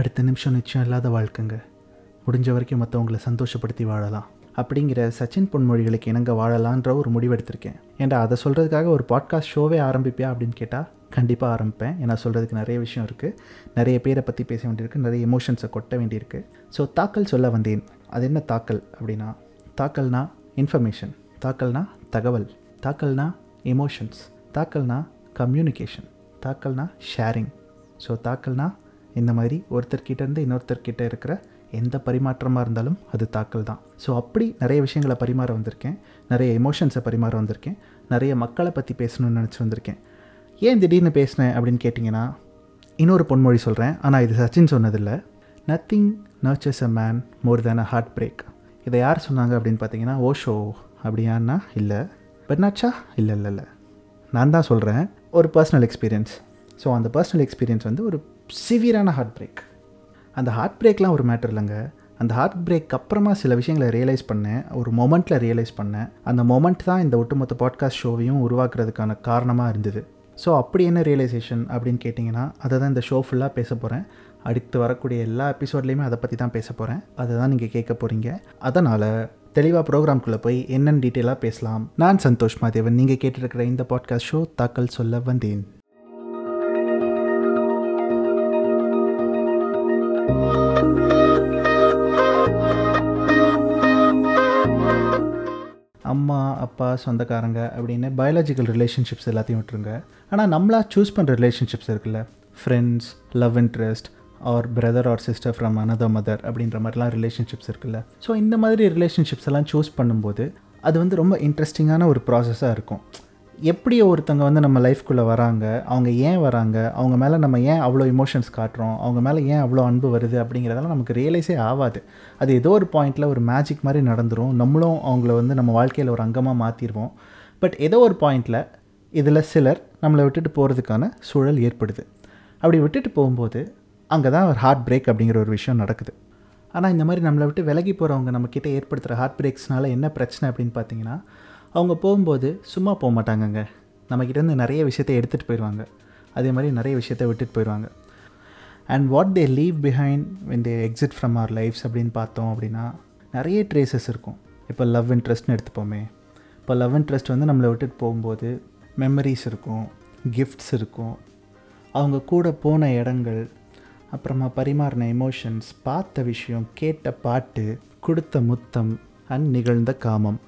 அடுத்த நிமிஷம் நிச்சயம் இல்லாத வாழ்க்கைங்க. முடிஞ்ச வரைக்கும் மற்றவங்களை சந்தோஷப்படுத்தி வாழலாம். அப்படிங்கிற சச்சின் பொன்மொழிகளுக்கு இணங்க வாழலான்ற ஒரு முடிவெடுத்திருக்கேன். ஏன்டா அதை சொல்கிறதுக்காக ஒரு பாட்காஸ்ட் ஷோவே ஆரம்பிப்பியா அப்படின்னு கேட்டால் கண்டிப்பாக ஆரம்பிப்பேன். ஏன்னா சொல்கிறதுக்கு நிறைய விஷயம் இருக்குது நிறைய பேரை பற்றி பேச வேண்டியிருக்கு. நிறைய எமோஷன்ஸை கொட்ட வேண்டியிருக்கு. ஸோ தாக்கல் சொல்ல வந்தேன். அது என்ன தாக்கல் அப்படின்னா தாக்கல்னா இன்ஃபர்மேஷன் தாக்கல்னா தகவல். தாக்கல்னா எமோஷன்ஸ் தாக்கல்னா கம்யூனிகேஷன் தாக்கல்னா ஷேரிங் ஸோ தாக்கல்னா இந்த மாதிரி ஒருத்தர்கிட்டேருந்து இன்னொருத்தர்கிட்ட இருக்கிற எந்த பரிமாற்றமாக இருந்தாலும் அது தாக்கல் தான் ஸோ அப்படி நிறைய விஷயங்களை பரிமாற வந்திருக்கேன். நிறைய எமோஷன்ஸை பரிமாற வந்திருக்கேன். நிறைய மக்களை பற்றி பேசணும்னு நினச்சி வந்திருக்கேன். ஏன் திடீர்னு பேசினேன் அப்படின்னு கேட்டிங்கன்னா இன்னொரு பொன்மொழி சொல்கிறேன் ஆனால் இது சச்சின் சொன்னதில்லை. Nothing nurtures a man more than a heart break இதை யார் சொன்னாங்க அப்படின்னு பார்த்தீங்கன்னா ஓஷோ அப்படியான்னா இல்லை. பெர்னாச்சா இல்லை இல்லை இல்லை. நான் தான் சொல்கிறேன் ஒரு பர்சனல் எக்ஸ்பீரியன்ஸ் ஸோ அந்த பர்சனல் எக்ஸ்பீரியன்ஸ் வந்து ஒரு சிவியரான ஹார்ட் பிரேக் அந்த ஹார்ட் பிரேக்லாம் ஒரு மேட்டர் இல்லைங்க. அந்த ஹார்ட் பிரேக் அப்புறமா சில விஷயங்களை ரியலைஸ் பண்ணேன். ஒரு மொமெண்ட்டில் ரியலைஸ் பண்ணேன். அந்த மொமெண்ட் தான் இந்த ஒட்டுமொத்த பாட்காஸ்ட் ஷோவையும் உருவாக்குறதுக்கான காரணமாக இருந்தது. ஸோ அப்படி என்ன ரியலைசேஷன் அப்படின்னு கேட்டிங்கன்னா அதை தான் இந்த ஷோ ஃபுல்லாக பேச போகிறேன் அடுத்து வரக்கூடிய எல்லா எபிசோட்லேயுமே அதை பற்றி தான் பேச போகிறேன் அதை தான் நீங்கள் கேட்க போகிறீங்க அதனால் தெளிவாக ப்ரோக்ராம்குள்ளே போய் என்னென்னு டீட்டெயிலாக பேசலாம். நான் சந்தோஷ் மாதேவன். நீங்கள் கேட்டிருக்கிற இந்த பாட்காஸ்ட் ஷோ தாக்கல் சொல்ல வந்தேன். அம்மா அப்பா சொந்தக்காரங்க அப்படின்னு பயாலஜிக்கல் ரிலேஷன்ஷிப்ஸ் எல்லாத்தையும் விட்டுருங்க. ஆனால் நம்மளாக சூஸ் பண்ணுற ரிலேஷன்ஷிப்ஸ் இருக்குல்ல. Friends love interest or brother or sister from another mother அப்படின்ற மாதிரிலாம் ரிலேஷன்ஷிப்ஸ் இருக்குல்ல. ஸோ இந்த மாதிரி ரிலேஷன்ஷிப்ஸ் எல்லாம் சூஸ் பண்ணும்போது அது வந்து ரொம்ப இன்ட்ரெஸ்டிங்கான ஒரு ப்ராசஸாக இருக்கும். எப்படி ஒருத்தவங்க வந்து நம்ம லைஃப்குள்ளே வராங்க அவங்க ஏன் வராங்க அவங்க மேலே நம்ம ஏன் அவ்வளோ இமோஷன்ஸ் காட்டுறோம் அவங்க மேலே ஏன் அவ்வளோ அன்பு வருது அப்படிங்கிறதெல்லாம் நமக்கு ரியலைஸே ஆகாது. அது ஏதோ ஒரு பாயிண்டில் ஒரு மேஜிக் மாதிரி நடந்துரும். நம்மளும் அவங்கள வந்து நம்ம வாழ்க்கையில் ஒரு அங்கமாக மாற்றிடுவோம் பட் ஏதோ ஒரு பாயிண்டில் இதில் சிலர் நம்மளை விட்டுட்டு போகிறதுக்கான சூழல் ஏற்படுது. அப்படி விட்டுட்டு போகும்போது அங்கே தான் ஒரு ஹார்ட் பிரேக் அப்படிங்கிற ஒரு விஷயம் நடக்குது. ஆனால் இந்த மாதிரி நம்மளை விட்டு விலகி போகிறவங்க நம்மக்கிட்ட ஏற்படுத்துகிற ஹார்ட் பிரேக்ஸ்னால என்ன பிரச்சனை அப்படின்னு பார்த்தீங்கன்னா அவங்க போகும்போது சும்மா போக மாட்டாங்கங்க. நம்மக்கிட்டேருந்து நிறைய விஷயத்தை எடுத்துகிட்டு போயிடுவாங்க. அதே மாதிரி நிறைய விஷயத்த விட்டுட்டு போயிடுவாங்க. And what they leave behind when they exit from our lives அப்படின்னு பார்த்தோம் அப்படின்னா நிறைய ட்ரேசஸ் இருக்கும். இப்போ லவ் இன்ட்ரெஸ்ட்னு எடுத்துப்போமே. இப்போ லவ் இன்ட்ரெஸ்ட் வந்து நம்மளை விட்டுட்டு போகும்போது மெமரிஸ் இருக்கும் கிஃப்ட்ஸ் இருக்கும். அவங்க கூட போன இடங்கள் அப்புறமா பரிமாறின எமோஷன்ஸ் பார்த்த விஷயம் கேட்ட பாட்டு கொடுத்த முத்தம் அண்ட் நிகழ்ந்த காமம்.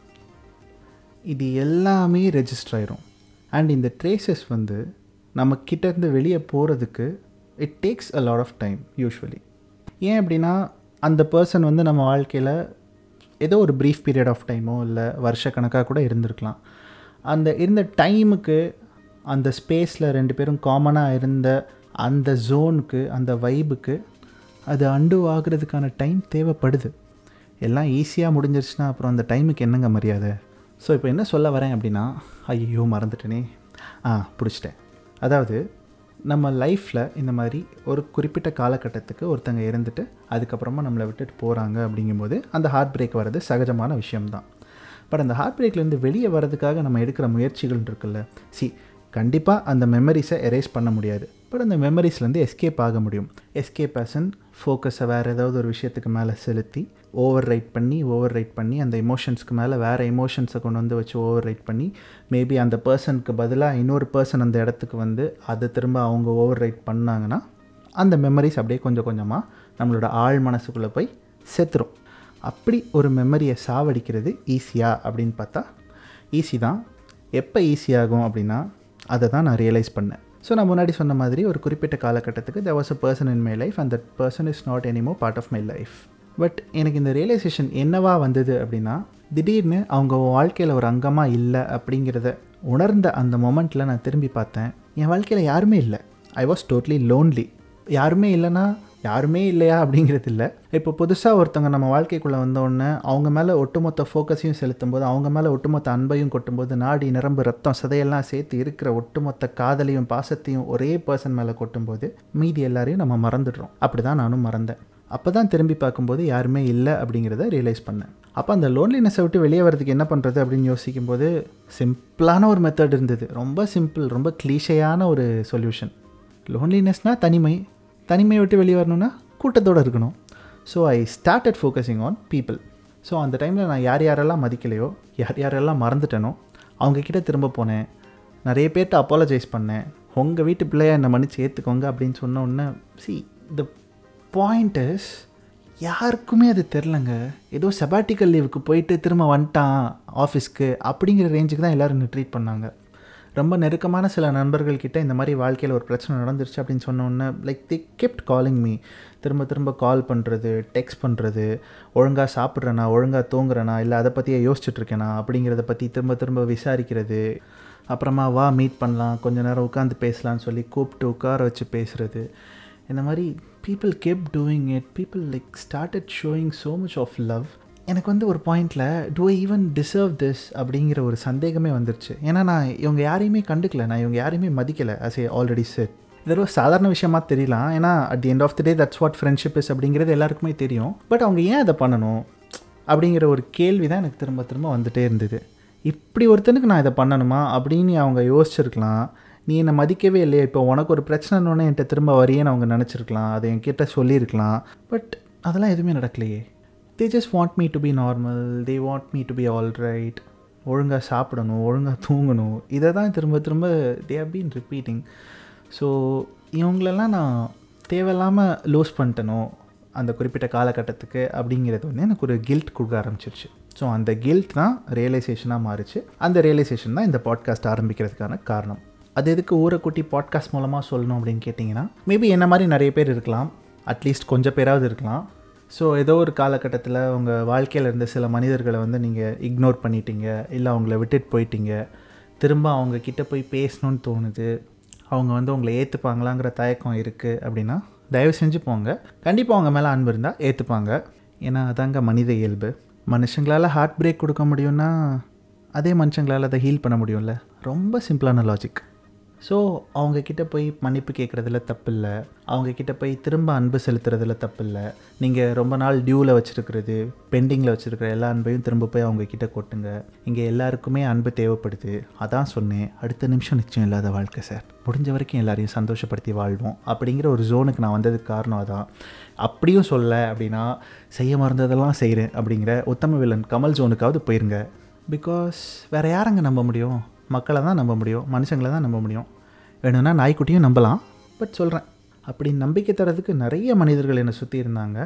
இது எல்லாமே ரெஜிஸ்டர் ஆயிரும். அண்ட் இந்த ட்ரேசஸ் வந்து நம்ம கிட்டேருந்து வெளியே போகிறதுக்கு it takes a lot of time usually ஏன் அப்படின்னா அந்த பர்சன் வந்து நம்ம வாழ்க்கையில் ஏதோ ஒரு ப்ரீஃப் பீரியட் ஆஃப் டைமோ இல்லை வருஷக்கணக்காக கூட இருந்திருக்கலாம். அந்த இருந்த டைமுக்கு அந்த ஸ்பேஸில் ரெண்டு பேரும் காமனாக இருந்த அந்த ஜோனுக்கு அந்த வைபுக்கு அது அண்டு ஆகிறதுக்கான டைம் தேவைப்படுது. எல்லாம் ஈஸியாக முடிஞ்சிருச்சுன்னா அப்புறம் அந்த டைமுக்கு என்னங்க மரியாதை? ஸோ இப்போ என்ன சொல்ல வரேன் அப்படின்னா ஐயோ மறந்துட்டேனே. ஆ பிடிச்சிட்டேன். அதாவது நம்ம லைஃப்பில் இந்த மாதிரி ஒரு குறிப்பிட்ட காலகட்டத்துக்கு ஒருத்தங்க இருந்துட்டு அதுக்கப்புறமா நம்மளை விட்டுட்டு போகிறாங்க அப்படிங்கும்போது அந்த ஹார்ட் பிரேக் வர்றது சகஜமான விஷயம்தான். பட் அந்த ஹார்ட் பிரேக்லேருந்து வெளியே வர்றதுக்காக நம்ம எடுக்கிற முயற்சிகள் இருக்குல்ல. சி கண்டிப்பாக அந்த மெமரிஸை எரேஸ் பண்ண முடியாது. பட் அந்த மெமரிஸ்லேருந்து எஸ்கேப் ஆக முடியும். எஸ்கேப் பர்சன் ஃபோக்கஸை வேறு ஏதாவது ஒரு விஷயத்துக்கு மேலே செலுத்தி ஓவர் ரைட் பண்ணி ஓவர் ரைட் பண்ணி அந்த எமோஷன்ஸ்க்கு மேலே வேறு எமோஷன்ஸை கொண்டு வந்து வச்சு ஓவர் ரைட் பண்ணி மேபி அந்த பர்சனுக்கு பதிலாக இன்னொரு பர்சன் அந்த இடத்துக்கு வந்து அதை திரும்ப அவங்க ஓவர் ரைட் பண்ணாங்கன்னா அந்த மெமரிஸ் அப்படியே கொஞ்சம் கொஞ்சமாக நம்மளோட ஆழ் மனசுக்குள்ளே போய் செத்துரும் அப்படி ஒரு மெமரியை சாவடிக்கிறது ஈஸியாக அப்படின்னு பார்த்தா ஈஸி தான். எப்போ ஈஸியாகும் அப்படின்னா அதை தான் நான் ரியலைஸ் பண்ணேன். ஸோ நான் முன்னாடி சொன்ன மாதிரி ஒரு குறிப்பிட்ட காலகட்டத்துக்கு there was a person in my life and that person is not anymore part of my life but எனக்கு இந்த ரியலைசேஷன் என்னவா வந்தது அப்படின்னா திடீர்னு அவங்க வாழ்க்கையில் ஒரு அங்கமாக இல்லை அப்படிங்கிறத உணர்ந்த அந்த மொமெண்ட்டில் நான் திரும்பி பார்த்தேன். என் வாழ்க்கையில் யாருமே இல்லை. ஐ வாஸ் டோட்லி லோன்லி யாருமே இல்லைன்னா யாருமே இல்லையா அப்படிங்கிறது இல்லை. இப்போ புதுசாக ஒருத்தவங்க நம்ம வாழ்க்கைக்குள்ளே வந்தோடனே அவங்க மேலே ஒட்டுமொத்த ஃபோக்கஸையும் செலுத்தும் போது அவங்க மேலே ஒட்டுமொத்த அன்பையும் கொட்டும்போது நாடி நிரம்பு ரத்தம் சதையெல்லாம் சேர்த்து இருக்கிற ஒட்டுமொத்த காதலையும் பாசத்தையும் ஒரே பர்சன் மேலே கொட்டும்போது மீதி எல்லாரையும் நம்ம மறந்துடுறோம். அப்படி தான் நானும் மறந்தேன். அப்போ தான் திரும்பி பார்க்கும்போது யாருமே இல்லை அப்படிங்கிறத ரியலைஸ் பண்ணேன். அப்போ அந்த லோன்லினஸை விட்டு வெளியே வரதுக்கு என்ன பண்ணுறது அப்படின்னு யோசிக்கும்போது சிம்பிளான ஒரு மெத்தட் இருந்தது. ரொம்ப சிம்பிள் ரொம்ப கிளீஷையான ஒரு சொல்யூஷன் லோன்லினஸ்னால் தனிமை. தனிமையை விட்டு வெளியே வரணும்னா கூட்டத்தோடு இருக்கணும். So I started focusing on people so அந்த டைமில் நான் யார் யாரெல்லாம் மதிக்கலையோ யார் யாரெல்லாம் மறந்துட்டேனோ அவங்கக்கிட்ட திரும்ப போனேன். நிறைய பேர்கிட்ட அப்பாலஜைஸ் பண்ணேன். உங்கள் வீட்டு பிள்ளையை என்னை மன்னிச்சு ஏற்றுக்கோங்க அப்படின்னு சொன்ன உடனே சி த பாயிண்ட் இஸ் யாருக்குமே அது தெரிலங்க. ஏதோ செபாட்டிக்கல் லீவுக்கு போயிட்டு திரும்ப வந்துட்டான் ஆஃபீஸ்க்கு அப்படிங்கிற ரேஞ்சுக்கு தான் எல்லோரும் ட்ரீட் பண்ணாங்க. ரொம்ப நெருக்கமான சில நண்பர்கள்கிட்ட இந்த மாதிரி வாழ்க்கையில் ஒரு பிரச்சனை நடந்துருச்சு அப்படின்னு சொன்னோன்னே like they kept calling me திரும்ப திரும்ப கால் பண்ணுறது டெக்ஸ்ட் பண்ணுறது ஒழுங்காக சாப்பிட்றேனா ஒழுங்காக தூங்குறேனா இல்லை அதை பற்றியே யோசிச்சுட்ருக்கேனா அப்படிங்கிறத பற்றி திரும்ப திரும்ப விசாரிக்கிறது. அப்புறமா வா மீட் பண்ணலாம் கொஞ்ச நேரம் உட்காந்து பேசலான்னு சொல்லி கூப்பிட்டு உட்கார வச்சு பேசுகிறது இந்த மாதிரி people kept doing it people like started showing so much of love எனக்கு வந்து ஒரு பாயிண்டில் do I even deserve this அப்படிங்கிற ஒரு சந்தேகமே வந்துருச்சு. ஏன்னா நான் இவங்க யாரையுமே கண்டுக்கல. நான் இவங்க யாரையுமே மதிக்கலை அஸ் ஏ ஆல்ரெடி செட் இது ஒரு சாதாரண விஷயமா தெரியலாம். ஏன்னா at the end of the day that's what friendship is அப்படிங்கிறது எல்லாருக்குமே தெரியும். பட் அவங்க ஏன் அதை பண்ணணும்? அப்படிங்கிற ஒரு கேள்வி தான் எனக்கு திரும்ப திரும்ப வந்துகிட்டே இருந்தது. இப்படி ஒருத்தனுக்கு நான் இதை பண்ணணுமா? அப்படின்னு அவங்க யோசிச்சிருக்கலாம். நீ என்னை மதிக்கவே இல்லையா இப்போ உனக்கு ஒரு பிரச்சனைன்னு என்கிட்ட திரும்ப வரியேன்னு அவங்க நினச்சிருக்கலாம் அதை என்கிட்ட சொல்லியிருக்கலாம். பட் அதெல்லாம் எதுவுமே நடக்கலையே. They just want me to be normal they want me to be all right ஒழுங்காக சாப்பிடணும் ஒழுங்காக தூங்கணும். இதை தான் திரும்ப திரும்ப they have been repeating so இவங்களெல்லாம் நான் தேவையில்லாமல் லூஸ் பண்ணிட்டனோ அந்த குறிப்பிட்ட காலகட்டத்துக்கு அப்படிங்கிறது வந்து எனக்கு ஒரு கில்ட் கொடுக்க ஆரம்பிச்சிருச்சு. ஸோ அந்த கில்ட் தான் ரியலைசேஷனாக மாறிச்சு. அந்த ரியலைசேஷன் தான் இந்த பாட்காஸ்ட் ஆரம்பிக்கிறதுக்கான காரணம். அது எதுக்கு ஊரை பாட்காஸ்ட் மூலமாக சொல்லணும் அப்படின்னு கேட்டிங்கன்னா மேபி என்ன மாதிரி நிறைய பேர் இருக்கலாம். அட்லீஸ்ட் கொஞ்சம் பேராவது இருக்கலாம். ஸோ ஏதோ ஒரு காலகட்டத்தில் உங்கள் வாழ்க்கையில் இருந்த சில மனிதர்களை வந்து நீங்கள் இக்னோர் பண்ணிட்டீங்க இல்லை அவங்கள விட்டுட்டு போயிட்டீங்க. திரும்ப அவங்க கிட்ட போய் பேசணும்னு தோணுது. அவங்க வந்து உங்களை ஏற்றுப்பாங்களாங்கிற தயக்கம் இருக்குது அப்படின்னா தயவு செஞ்சு போங்க. கண்டிப்பாக அவங்க மேலே அன்பு இருந்தால் ஏற்றுப்பாங்க ஏன்னா அதாங்க மனித இயல்பு. மனுஷங்களால் ஹார்ட் பிரேக் கொடுக்க முடியும்னா அதே மனுஷங்களால் அதை ஹீல் பண்ண முடியும்ல. ரொம்ப சிம்பிளான லாஜிக் ஸோ அவங்கக்கிட்ட போய் மன்னிப்பு கேட்குறதுல தப்பு இல்லை அவங்கக்கிட்ட போய் திரும்ப அன்பு செலுத்துறதுல தப்பில்லை. நீங்கள் ரொம்ப நாள் டியூவில் வச்சுருக்கிறது பெண்டிங்கில் வச்சுருக்கிற எல்லா அன்பையும் திரும்ப போய் அவங்கக்கிட்ட கொட்டுங்க. இங்கே எல்லாருக்குமே அன்பு தேவைப்படுது. அதான் சொன்னேன். அடுத்த நிமிஷம் நிச்சயம் இல்லாத வாழ்க்கை சார். முடிஞ்ச வரைக்கும் எல்லாரையும் சந்தோஷப்படுத்தி வாழ்வோம். அப்படிங்கிற ஒரு ஜோனுக்கு நான் வந்ததுக்கு காரணம் அதான். அப்படியும் சொல்ல அப்படின்னா செய்ய மறந்ததெல்லாம் செய்கிறேன் அப்படிங்கிற உத்தம வில்லன் கமல் ஜோனுக்காவது போயிருங்க. பிகாஸ் வேறு யாரங்க நம்ப முடியும்? மக்களை தான் நம்ப முடியும் மனுஷங்களை தான் நம்ப முடியும். வேணும்னா நாய்க்குட்டியும் நம்பலாம் பட் சொல்கிறேன் அப்படி நம்பிக்கை தரதுக்கு நிறைய மனிதர்கள் என்னை சுற்றி இருந்தாங்க.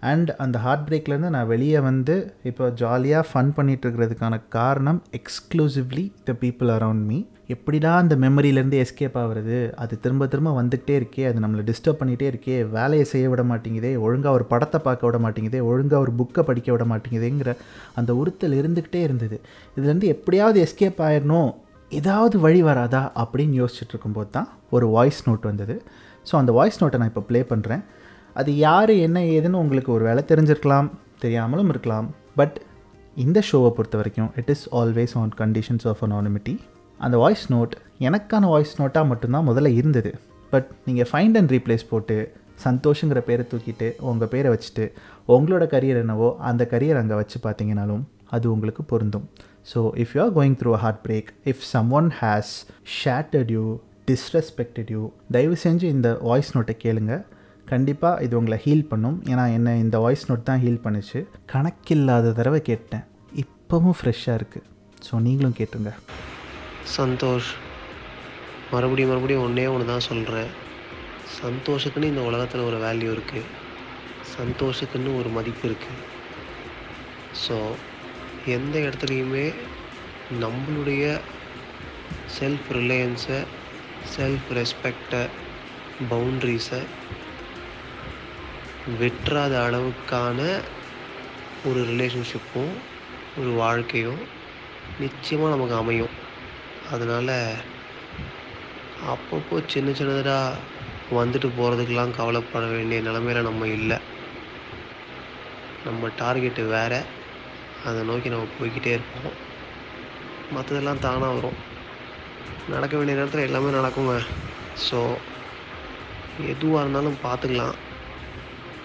அண்ட் அந்த ஹார்ட் பிரேக்லேருந்து நான் வெளியே வந்து இப்போ ஜாலியாக ஃபன் பண்ணிகிட்ருக்கிறதுக்கான காரணம் exclusively the people around me எப்படிடா அந்த மெமரியிலேருந்து எஸ்கேப் ஆகிறது? அது திரும்ப திரும்ப வந்துக்கிட்டே இருக்கே அது நம்மளை டிஸ்டர்ப் பண்ணிகிட்டே இருக்கே வேலையை செய்ய விட மாட்டேங்குதே ஒழுங்காக ஒரு படத்தை பார்க்க விட மாட்டேங்குதே ஒழுங்காக ஒரு புக்கை படிக்க விட மாட்டேங்குதுங்கிற அந்த உறுத்தல் இருந்துக்கிட்டே இருந்தது. இதுலேருந்து எப்படியாவது எஸ்கேப் ஆயிடணும் ஏதாவது வழி வராதா அப்படின்னு யோசிச்சுட்டு இருக்கும்போது தான் ஒரு வாய்ஸ் நோட் வந்தது. ஸோ அந்த வாய்ஸ் நோட்டை நான் இப்போ ப்ளே பண்ணுறேன் அது யார் என்ன ஏதுன்னு உங்களுக்கு ஒரு வேலை தெரிஞ்சிருக்கலாம் தெரியாமலும் இருக்கலாம். பட் இந்த ஷோவை பொறுத்த வரைக்கும் it is always on conditions of anonymity அந்த வாய்ஸ் நோட் எனக்கான வாய்ஸ் நோட்டாக மட்டும்தான் முதல்ல இருந்தது. பட் நீங்கள் ஃபைண்ட் அண்ட் ரீப்ளேஸ் போட்டு சந்தோஷங்கிற பேரை தூக்கிட்டு உங்கள் பேரை வச்சுட்டு உங்களோட கரியர் என்னவோ அந்த கரியர் அங்கே வச்சு பார்த்தீங்கனாலும் அது உங்களுக்கு பொருந்தும். So if you are going through a heart break if someone you, shattered you disrespected you தயவு செஞ்சு இந்த வாய்ஸ் நோட்டை கேளுங்க. கண்டிப்பாக இது உங்களை ஹீல் பண்ணும். ஏன்னா என்ன இந்த வாய்ஸ் நோட் தான் ஹீல் பண்ணுச்சு. கணக்கில்லாத தடவை கேட்டேன். இப்போவும் ஃப்ரெஷ்ஷாக இருக்குது ஸோ நீங்களும் கேட்டுங்க. சந்தோஷ் மறுபடியும் மறுபடியும் ஒன்றே ஒன்று தான் சொல்கிறேன் சந்தோஷத்துக்குன்னு இந்த உலகத்தில் ஒரு வேல்யூ இருக்குது சந்தோஷத்துக்குன்னு ஒரு மதிப்பு இருக்குது ஸோ எந்த இடத்துலையுமே நம்மளுடைய செல்ஃப் ரிலையன்ஸை செல்ஃப் ரெஸ்பெக்டை பவுண்ட்ரிஸை வெற்றாத அளவுக்கான ஒரு ரிலேஷன்ஷிப்பும் ஒரு வாழ்க்கையும் நிச்சயமாக நமக்கு அமையும். அதனால் அப்பப்போ சின்ன சின்னதாக வந்துட்டு போகிறதுக்கெலாம் கவலைப்பட வேண்டிய நிலமையில நம்ம இல்லை. நம்ம டார்கெட்டு வேறு. அதை நோக்கி நம்ம போய்கிட்டே இருப்போம். மற்றதெல்லாம் தானாக வரும். நடக்க வேண்டிய நேரத்தில் எல்லாமே நடக்குங்க. ஸோ எதுவாக இருந்தாலும் பார்த்துக்கலாம்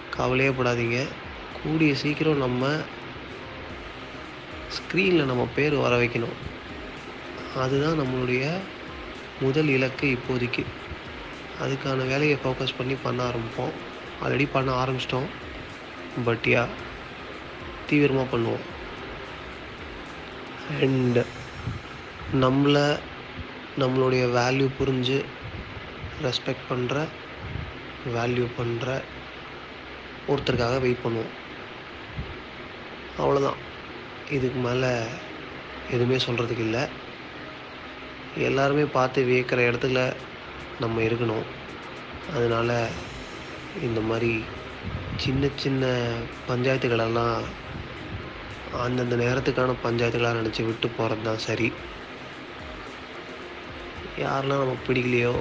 கவலையே படாதீங்க. கூடிய சீக்கிரம் நம்ம ஸ்க்ரீனில் நம்ம பேர் வர வைக்கணும். அதுதான் நம்மளுடைய முதல் இலக்கு இப்போதைக்கு. அதுக்கான வேலையை ஃபோக்கஸ் பண்ணி பண்ண ஆரம்பிப்போம். ஆல்ரெடி பண்ண ஆரம்பிச்சிட்டோம். பட் யா தீவிரமாக பண்ணுவோம். அண்ட் நம்மளை நம்மளுடைய வேல்யூ புரிஞ்சு ரெஸ்பெக்ட் பண்ணுற வேல்யூ பண்ணுற ஒருத்தருக்காக வெயிட் பண்ணுவோம். அவ்வளோதான் இதுக்கு மேலே எதுவுமே சொல்கிறதுக்கு இல்லை. எல்லாருமே பார்த்து வியக்கிற இடத்துல நம்ம இருக்கணும். அதனால் இந்த மாதிரி சின்ன சின்ன பஞ்சாயத்துகளெல்லாம் அந்தந்த நேரத்துக்கான பஞ்சாயத்துகளாக நினச்சி விட்டு போகிறது தான் சரி. யாரெல்லாம் நமக்கு பிடிக்கலையோ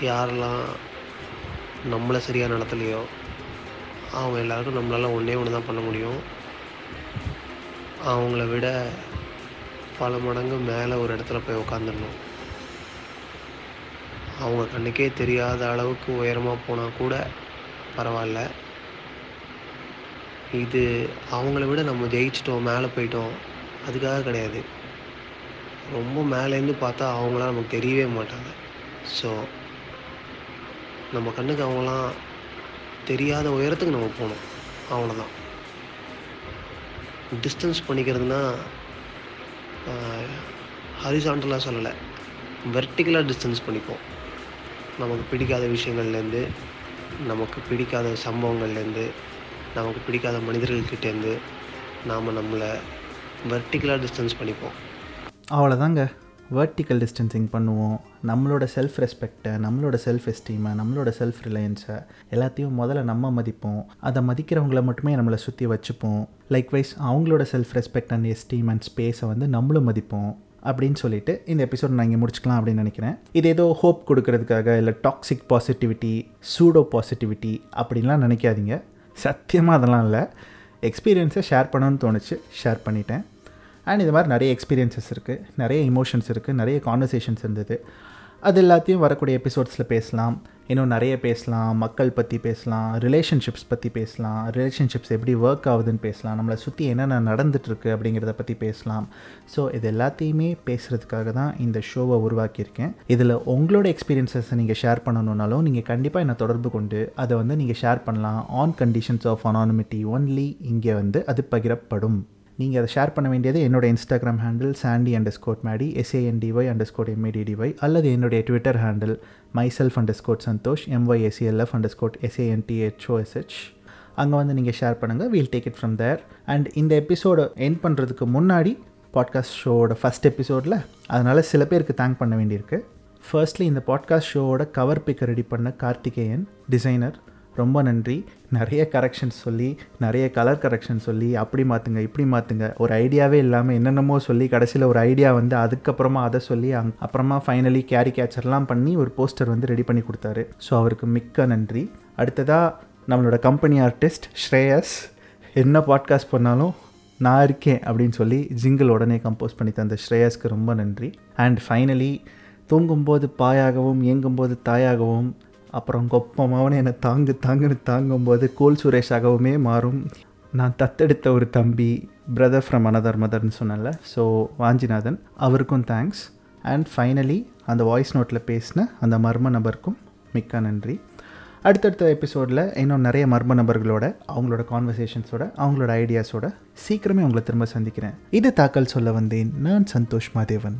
யாரெல்லாம் நம்மளை சரியாக நடத்தலையோ அவங்க எல்லாருக்கும் நம்மளால் ஒன்றே ஒன்று தான் பண்ண முடியும். அவங்கள விட பல மடங்கு மேலே ஒரு இடத்துல போய் உக்காந்துடணும். அவங்க கண்ணுக்கே தெரியாத அளவுக்கு உயரமாக போனால் கூட பரவாயில்ல. இது அவங்கள விட நம்ம ஜெயிச்சிட்டோம் மேலே போயிட்டோம். அதுக்காக கிடையாது. ரொம்ப மேலேருந்து பார்த்தா அவங்களாம் நமக்கு தெரியவே மாட்டாங்க. ஸோ நம்ம கண்ணுக்கு அவங்களாம் தெரியாத உயரத்துக்கு நம்ம போகணும். அவ்வளோதான் டிஸ்டன்ஸ் பண்ணிக்கிறதுனா ஹரிசாண்டலாக சொல்லலை. வெர்டிக்கலாக டிஸ்டன்ஸ் பண்ணிப்போம். நமக்கு பிடிக்காத விஷயங்கள்லேருந்து நமக்கு பிடிக்காத சம்பவங்கள்லேருந்து நமக்கு பிடிக்காத மனிதர்கள்கிட்டேருந்து நாம் நம்மளை வெர்டிக்கலாக டிஸ்டன்ஸ் பண்ணிப்போம். அவ்வளோதாங்க வெர்டிக்கல் டிஸ்டன்சிங் பண்ணுவோம். நம்மளோட செல்ஃப் ரெஸ்பெக்டை நம்மளோட செல்ஃப் எஸ்டீமை நம்மளோட செல்ஃப் ரிலையன்ஸை எல்லாத்தையும் முதல்ல நம்ம மதிப்போம். அதை மதிக்கிறவங்கள மட்டுமே நம்மளை சுற்றி வச்சுப்போம். லைக்வைஸ் அவங்களோட self respect and esteem and ஸ்பேஸை வந்து நம்மளும் மதிப்போம். அப்படின்னு சொல்லிட்டு இந்த எபிசோட் நான் இங்கே முடிச்சுக்கலாம் அப்படின்னு நினைக்கிறேன். இது ஏதோ ஹோப் கொடுக்கறதுக்காக இல்லை டாக்ஸிக் பாசிட்டிவிட்டி சூடோ பாசிட்டிவிட்டி அப்படின்லாம் நினைக்காதீங்க. சத்தியமாக அதெல்லாம் இல்லை. எக்ஸ்பீரியன்ஸை ஷேர் பண்ணணும்னு தோணுச்சு. ஷேர் பண்ணிட்டேன். அண்ட் இது மாதிரி நிறைய எக்ஸ்பீரியன்ஸஸ் இருக்குது நிறைய இமோஷன்ஸ் இருக்குது நிறைய கான்வர்சேஷன்ஸ் இருந்தது. அது எல்லாத்தையும் வரக்கூடிய எபிசோட்ஸில் பேசலாம். இன்னும் நிறைய பேசலாம் மக்கள் பற்றி பேசலாம் ரிலேஷன்ஷிப்ஸ் பற்றி பேசலாம் ரிலேஷன்ஷிப்ஸ் எப்படி ஒர்க் ஆகுதுன்னு பேசலாம் நம்மளை சுற்றி என்னென்ன நடந்துகிட்ருக்கு அப்படிங்கிறத பற்றி பேசலாம். ஸோ இது எல்லாத்தையுமே பேசுகிறதுக்காக தான் இந்த ஷோவை உருவாக்கியிருக்கேன். இதில் உங்களோட எக்ஸ்பீரியன்ஸஸை நீங்கள் ஷேர் பண்ணணுன்னாலும் நீங்கள் கண்டிப்பாக என்னை தொடர்பு கொண்டு அதை வந்து நீங்கள் ஷேர் பண்ணலாம். On conditions of anonymity only இங்கே வந்து அது பகிரப்படும். நீங்கள் அதை ஷேர் பண்ண வேண்டியது என்னோட Instagram handle Chandy under squad Maddy SANDY under squad எம்ஏடிடிஒய் அல்லது என்னுடைய Twitter handle myself under squad Santhosh எம்ஒய்எஸ்சிஎல்எஃப் under squad எஸ்ஏஎன்டிஹெச்ஓஎஸ்ஹெச் அங்கே வந்து நீங்கள் ஷேர் பண்ணுங்கள் we'll take it from there and இந்த எபிசோடை என் பண்ணுறதுக்கு முன்னாடி பாட்காஸ்ட் ஷோவோட ஃபஸ்ட் எபிசோடில் அதனால் சில பேருக்கு தேங்க் பண்ண வேண்டியிருக்கு. ஃபர்ஸ்ட்லி இந்த பாட்காஸ்ட் ஷோவோட கவர் பிக்கை ரெடி பண்ண கார்த்திகேயன் டிசைனர் ரொம்ப நன்றி. நிறைய கரெக்ஷன்ஸ் சொல்லி நிறைய கலர் கரெக்ஷன் சொல்லி அப்படி மாற்றுங்க இப்படி மாற்றுங்க ஒரு ஐடியாவே இல்லாமல் என்னென்னமோ சொல்லி கடைசியில் ஒரு ஐடியா வந்து அதுக்கப்புறமா அதை சொல்லி அங் அப்புறமா ஃபைனலி கேரி கேச்சர்லாம் பண்ணி ஒரு போஸ்டர் வந்து ரெடி பண்ணி கொடுத்தாரு. ஸோ அவருக்கு மிக்க நன்றி. அடுத்ததாக நம்மளோட கம்பெனி ஆர்டிஸ்ட் ஸ்ரேயஸ். என்ன பாட்காஸ்ட் பண்ணாலும் நான் இருக்கேன் அப்படின்னு சொல்லி ஜிங்கிள் உடனே கம்போஸ் பண்ணி தந்த ஸ்ரேயஸ்க்கு ரொம்ப நன்றி. அண்ட் ஃபைனலி தூங்கும்போது பாயாகவும் இயங்கும்போது தாயாகவும் அப்புறம் கொப்பமாவனே என்னை தாங்கு தாங்குன்னு தாங்கும்போது கோல் சுரேஷாகவுமே மாறும். நான் தத்தெடுத்த ஒரு தம்பி பிரதர் ஃப்ரம் அனதர் மதர்னு சொன்னேன்ல. ஸோ வாஞ்சிநாதன் அவருக்கும் தேங்க்ஸ் அண்ட் ஃபைனலி அந்த வாய்ஸ் நோட்டில் பேசின அந்த மர்ம நபருக்கும் மிக்க நன்றி. அடுத்தடுத்த எபிசோடில் இன்னும் நிறைய மர்ம நபர்களோட அவங்களோட கான்வர்சேஷன்ஸோட அவங்களோட ஐடியாஸோட சீக்கிரமே உங்களை திரும்ப சந்திக்கிறேன். இது தாக்கல் சொல்ல வந்தேன் நான் சந்தோஷ் மாதேவன்.